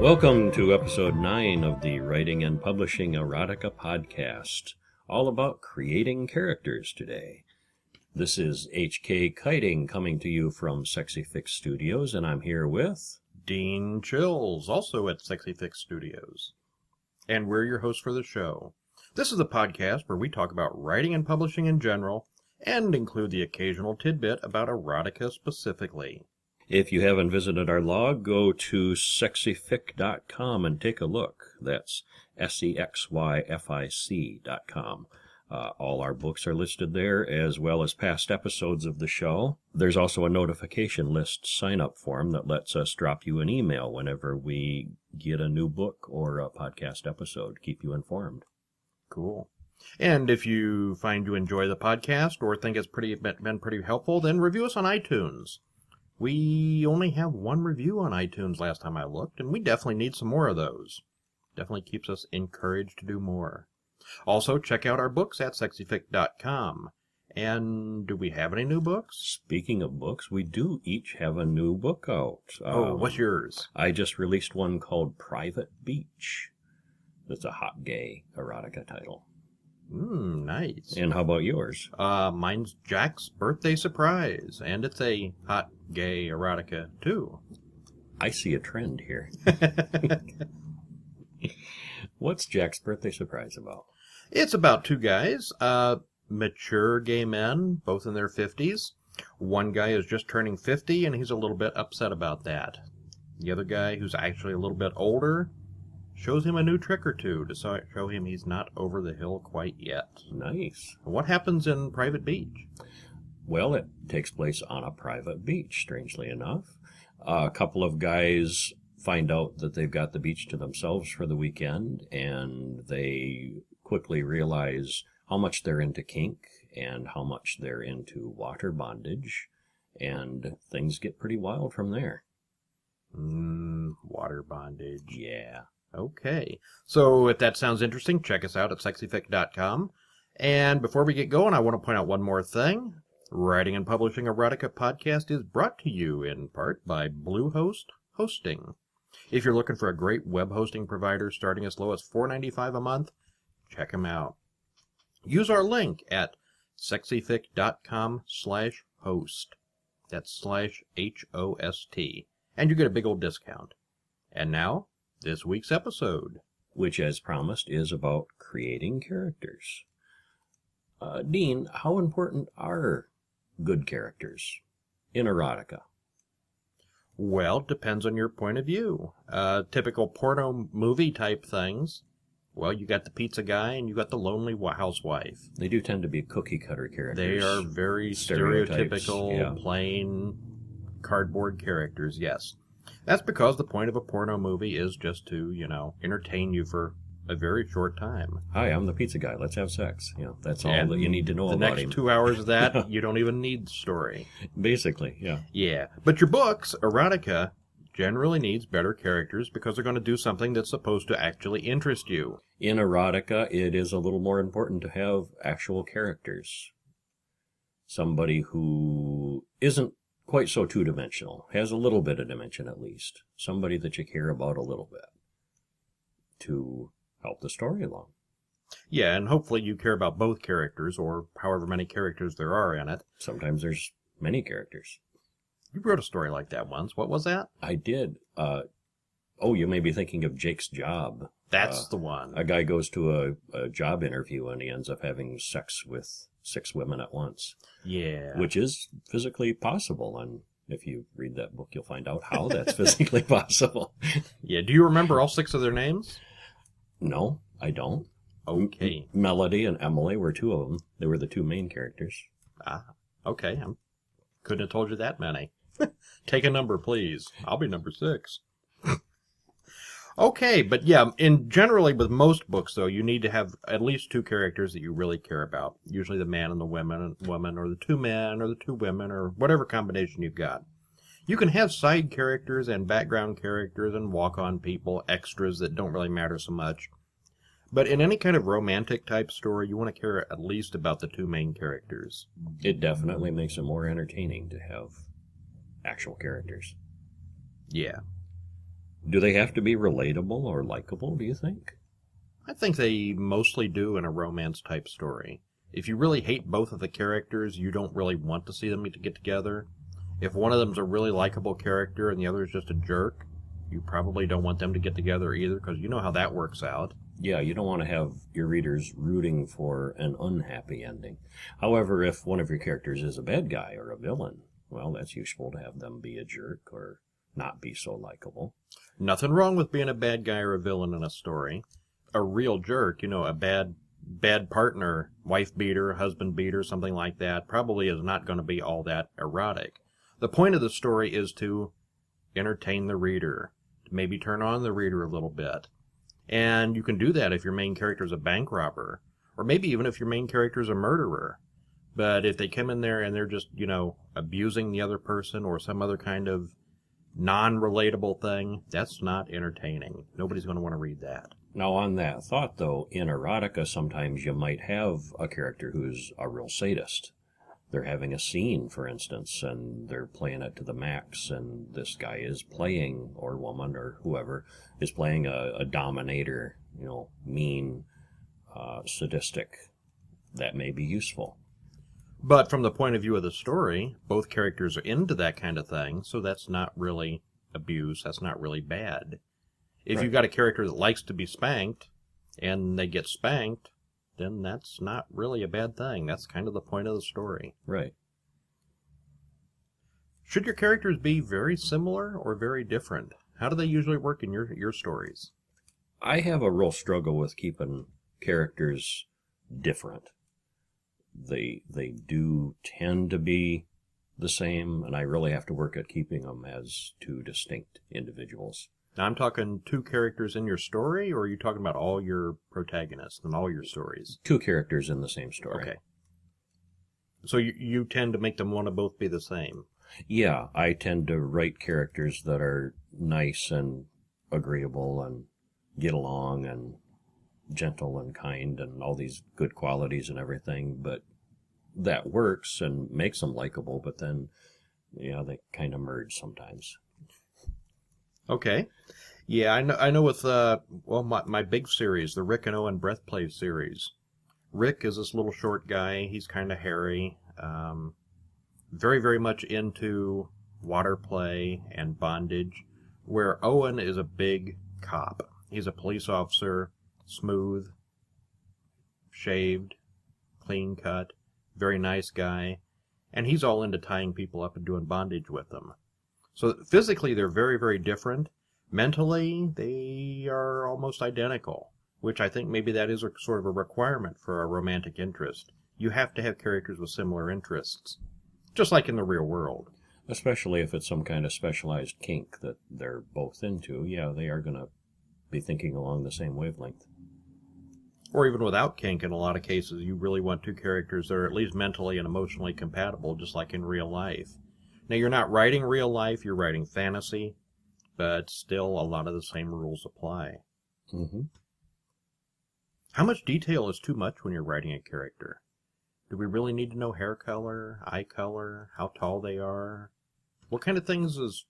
Welcome to episode 9 of the Writing and Publishing Erotica podcast, all about creating characters today. This is HK Kiting coming to you from Sexy Fic Studios, and I'm here with. Dean Chills, also at Sexy Fic Studios. And we're your hosts for the show. This is a podcast where we talk about writing and publishing in general, and include the occasional tidbit about erotica specifically. If you haven't visited our blog, go to sexyfic.com and take a look. That's S E X Y F I C.com. Uh, all our books are listed there, as well as past episodes of the show. There's also a notification list sign up form that lets us drop you an email whenever we get a new book or a podcast episode. to Keep you informed. Cool. And if you find you enjoy the podcast or think it's pretty been pretty helpful, then review us on iTunes. We only have one review on iTunes last time I looked, and we definitely need some more of those. Definitely keeps us encouraged to do more. Also, check out our books at sexyfic.com. And do we have any new books? Speaking of books, we do each have a new book out. Oh, Um, what's yours? I just released one called Private Beach. That's a hot gay erotica title. Mmm, nice. And how about yours? Uh, mine's Jack's birthday surprise, and it's a hot gay erotica too. I see a trend here. What's Jack's birthday surprise about? It's about two guys, uh, mature gay men, both in their fifties. One guy is just turning fifty, and he's a little bit upset about that. The other guy, who's actually a little bit older, shows him a new trick or two to show him he's not over the hill quite yet. Nice. What happens in Private Beach? Well, it takes place on a private beach, strangely enough. a couple of guys find out that they've got the beach to themselves for the weekend, and they quickly realize how much they're into kink and how much they're into water bondage, and things get pretty wild from there. Mmm, water bondage. Yeah. Okay. So if that sounds interesting, check us out at sexyfic.com. And before we get going, I want to point out one more thing. Writing and Publishing Erotica podcast is brought to you in part by Bluehost Hosting. If you're looking for a great web hosting provider starting as low as $4.95 a month, check them out. Use our link at sexyfic.com slash host. That's slash H-O-S-T. And you get a big old discount. And now, this week's episode. Which, as promised, is about creating characters. Uh, Dean, how important are good characters in erotica? Well, it depends on your point of view. Uh, typical porno movie type things. Well, you got the pizza guy and you got the lonely housewife. They do tend to be cookie cutter characters. They are very stereotypical, yeah. plain cardboard characters, yes. That's because the point of a porno movie is just to, you know, entertain you for a very short time. Hi, I'm the pizza guy. Let's have sex. You know, that's all And that you need to know about. the about next him. two hours of that, you don't even need story. Basically, yeah. Yeah, but your books, erotica, generally needs better characters because they're going to do something that's supposed to actually interest you. In erotica, it is a little more important to have actual characters. Somebody who isn't quite so two dimensional, has a little bit of dimension at least. Somebody that you care about a little bit to help the story along. Yeah, and hopefully you care about both characters or however many characters there are in it. Sometimes there's many characters. You wrote a story like that once. What was that? I did. Uh, oh, you may be thinking of Jake's Job. That's Uh, the one. A guy goes to a, a job interview and he ends up having sex with six women at once, yeah. which is physically possible. And if you read that book, you'll find out how that's physically possible. Yeah. Do you remember all six of their names? No, I don't. Okay. Melody and Emily were two of them. They were the two main characters. Ah. Okay. I couldn't have told you that many. Take a number, please. I'll be number six. Okay, but yeah, in generally with most books though, you need to have at least two characters that you really care about. Usually the man and the woman, woman, or the two men, or the two women, or whatever combination you've got. You can have side characters and background characters and walk-on people, extras that don't really matter so much. But in any kind of romantic type story, you want to care at least about the two main characters. It definitely makes it more entertaining to have actual characters. Yeah. Do they have to be relatable or likable, do you think? I think they mostly do in a romance type story. If you really hate both of the characters, you don't really want to see them get together. If one of them's a really likable character and the other is just a jerk, you probably don't want them to get together either because you know how that works out. Yeah, you don't want to have your readers rooting for an unhappy ending. However, if one of your characters is a bad guy or a villain, well, that's useful to have them be a jerk or not be so likable. Nothing wrong with being a bad guy or a villain in a story. A real jerk, you know, a bad bad partner, wife beater, husband beater, something like that, probably is not going to be all that erotic. The point of the story is to entertain the reader, maybe turn on the reader a little bit. And you can do that if your main character is a bank robber, or maybe even if your main character is a murderer. But if they come in there and they're just, you know, abusing the other person or some other kind of non relatable thing, that's not entertaining. Nobody's going to want to read that. Now, on that thought, though, in erotica, sometimes you might have a character who's a real sadist. They're having a scene, for instance, and they're playing it to the max, and this guy is playing, or woman, or whoever, is playing a, a dominator, you know, mean, uh, sadistic. That may be useful. But from the point of view of the story, both characters are into that kind of thing, so that's not really abuse. That's not really bad. If Right. you've got a character that likes to be spanked and they get spanked, then that's not really a bad thing. That's kind of the point of the story. Right. Should your characters be very similar or very different? How do they usually work in your your stories? I have a real struggle with keeping characters different. They they do tend to be the same, and I really have to work at keeping them as two distinct individuals. Now I'm talking two characters in your story, or are you talking about all your protagonists and all your stories? Two characters in the same story. Okay. So you you tend to make them want to both be the same. Yeah, I tend to write characters that are nice and agreeable and get along and gentle and kind and all these good qualities and everything, but that works and makes them likable, but then, yeah, they kind of merge sometimes. Okay. Yeah, I know. I know. With uh, well, my my big series, the Rick and Owen Breath Play series. Rick is this little short guy. He's kind of hairy. Um, very very much into water play and bondage. Where Owen is a big cop. He's a police officer, smooth, shaved, clean cut, very nice guy, and he's all into tying people up and doing bondage with them. So physically, they're very, very different. Mentally, they are almost identical, which I think maybe that is a sort of a requirement for a romantic interest. You have to have characters with similar interests, just like in the real world. Especially if it's some kind of specialized kink that they're both into. Yeah, they are going to be thinking along the same wavelength. Or even without kink, in a lot of cases, you really want two characters that are at least mentally and emotionally compatible, just like in real life. Now, you're not writing real life, you're writing fantasy, but still a lot of the same rules apply. hmm How much detail is too much when you're writing a character? Do we really need to know hair color, eye color, how tall they are? What kind of things is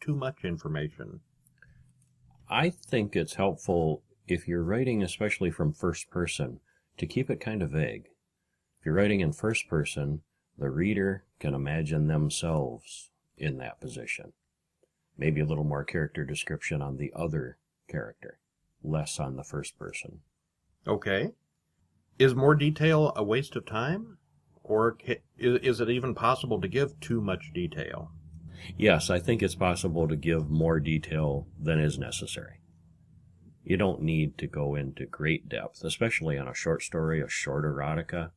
too much information? I think it's helpful if you're writing, especially from first person, to keep it kind of vague. If you're writing in first person, the reader can imagine themselves in that position. Maybe a little more character description on the other character, less on the first person. Okay. Is more detail a waste of time? Or is it even possible to give too much detail? Yes, I think it's possible to give more detail than is necessary. You don't need to go into great depth, especially on a short story, a short erotica.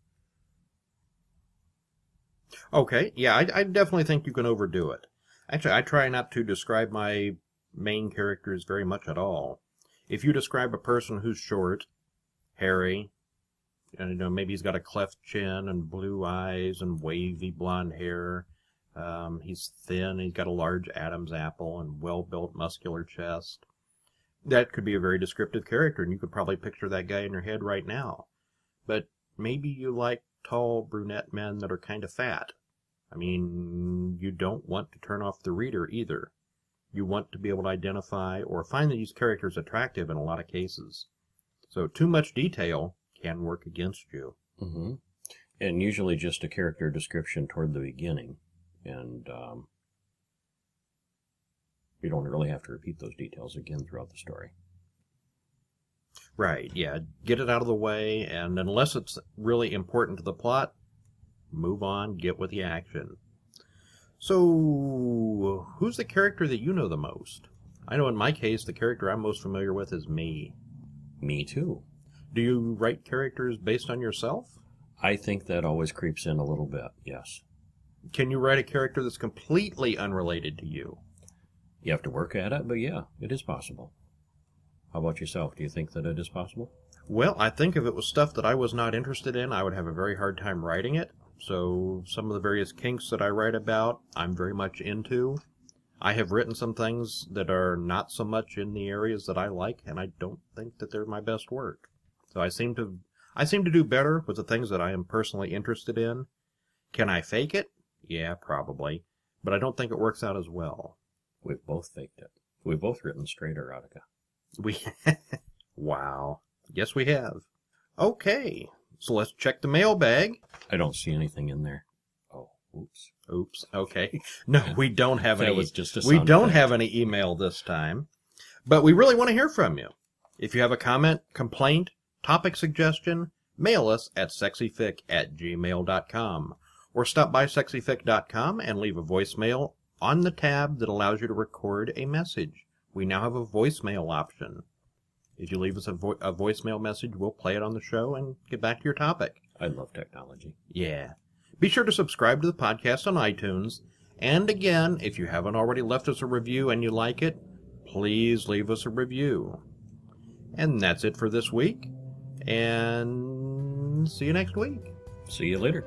Okay, yeah, I, I definitely think you can overdo it. Actually, I try not to describe my main characters very much at all. if you describe a person who's short, hairy, and you know maybe he's got a cleft chin and blue eyes and wavy blonde hair. Um, he's thin. He's got a large Adam's apple and well-built, muscular chest. That could be a very descriptive character, and you could probably picture that guy in your head right now. But maybe you like tall brunette men that are kind of fat. I mean, you don't want to turn off the reader either. You want to be able to identify or find these characters attractive in a lot of cases. So too much detail can work against you. hmm And usually just a character description toward the beginning. And um, you don't really have to repeat those details again throughout the story. Right, yeah. Get it out of the way, and unless it's really important to the plot, move on, get with the action. So, who's the character that you know the most? I know in my case, the character I'm most familiar with is me. Me too. Do you write characters based on yourself? I think that always creeps in a little bit, yes. Can you write a character that's completely unrelated to you? You have to work at it, but yeah, it is possible. How about yourself? Do you think that it is possible? Well, I think if it was stuff that I was not interested in, I would have a very hard time writing it. So, some of the various kinks that I write about, I'm very much into. I have written some things that are not so much in the areas that I like, and I don't think that they're my best work. So I seem to, I seem to do better with the things that I am personally interested in. Can I fake it? Yeah, probably. But I don't think it works out as well. We've both faked it. We've both written straight erotica. We, wow. Yes, we have. Okay. So let's check the mailbag. I don't see anything in there. Oh, oops. Oops. Okay. No, we don't have That any. was just a we don't effect. have any email this time, but we really want to hear from you. If you have a comment, complaint, topic suggestion, mail us at sexyfic at gmail.com or stop by sexyfic.com and leave a voicemail on the tab that allows you to record a message. We now have a voicemail option. If you leave us a, vo- a voicemail message, we'll play it on the show and get back to your topic. I love technology. Yeah. Be sure to subscribe to the podcast on iTunes. And again, if you haven't already left us a review and you like it, please leave us a review. And that's it for this week. And see you next week. See you later.